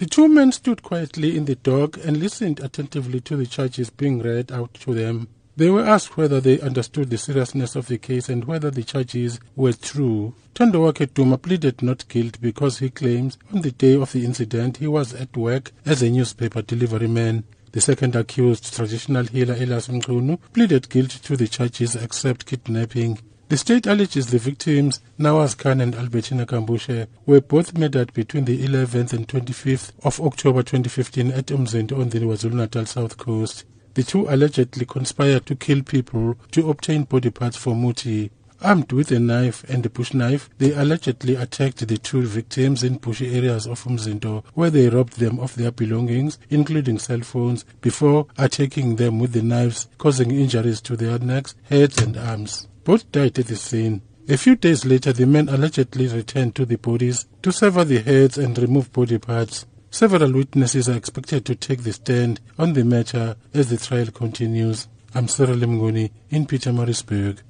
The two men stood quietly in the dock and listened attentively to the charges being read out to them. They were asked whether they understood the seriousness of the case and whether the charges were true. Thandiwe Duma pleaded not guilty because he claims on the day of the incident he was at work as a newspaper delivery man. The second accused, traditional healer Elias Mchunu, pleaded guilty to the charges except kidnapping. The state alleges the victims, Nawaaz Khan and Albertina Kambushe, were both murdered between the 11th and 25th of October 2015 at Umzinto on the KwaZulu-Natal south coast. The two allegedly conspired to kill people to obtain body parts for Muti. Armed with a knife and a bush knife, they allegedly attacked the two victims in bushy areas of Umzinto, where they robbed them of their belongings, including cell phones, before attacking them with the knives, causing injuries to their necks, heads, and arms. Both died at the scene. A few days later, the men allegedly returned to the bodies to sever the heads and remove body parts. Several witnesses are expected to take the stand on the matter as the trial continues. I'm Cyril Mnguni in Pietermaritzburg.